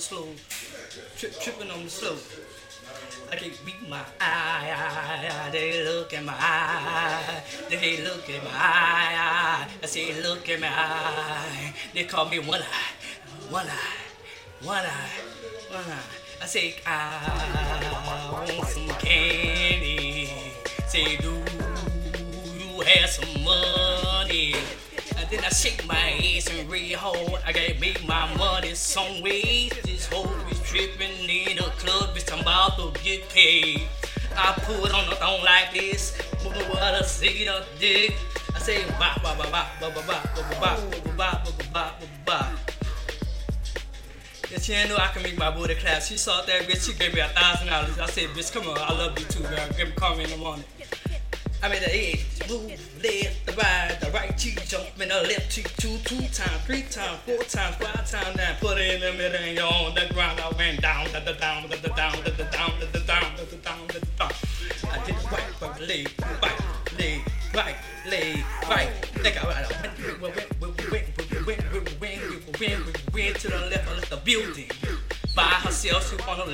slow, trip, tripping on the slope. I can't beat my eye, they look at my eye, they look at my eye, I say look at my eye, they call me one eye, one eye, one eye, one eye. I say I want some candy, say do you have some money? And I shake my ass and re hold. I gotta make my money some way. This hoe is tripping in a club, bitch. I'm about to get paid. I put on a thong like this. What I see the dick. I say ba ba ba ba ba ba ba ba ba ba ba ba ba ba. Yeah, she didn't know I can make my booty clap. She saw that bitch. She gave me a thousand dollars. I said, bitch, come on, I love you too, girl. Give me call me in the morning. I made the edge, jump left cheek, two, two times, three times, four times, five times, then put it in the middle and you're on the ground. I went down, da da down, da da down, da da down, da da down, da da down, da da down. I did right, right leg, right leg, right leg, right leg. I went, went, went, went, went, went, went, went, went, went, went to the left, left the building by herself. She wanna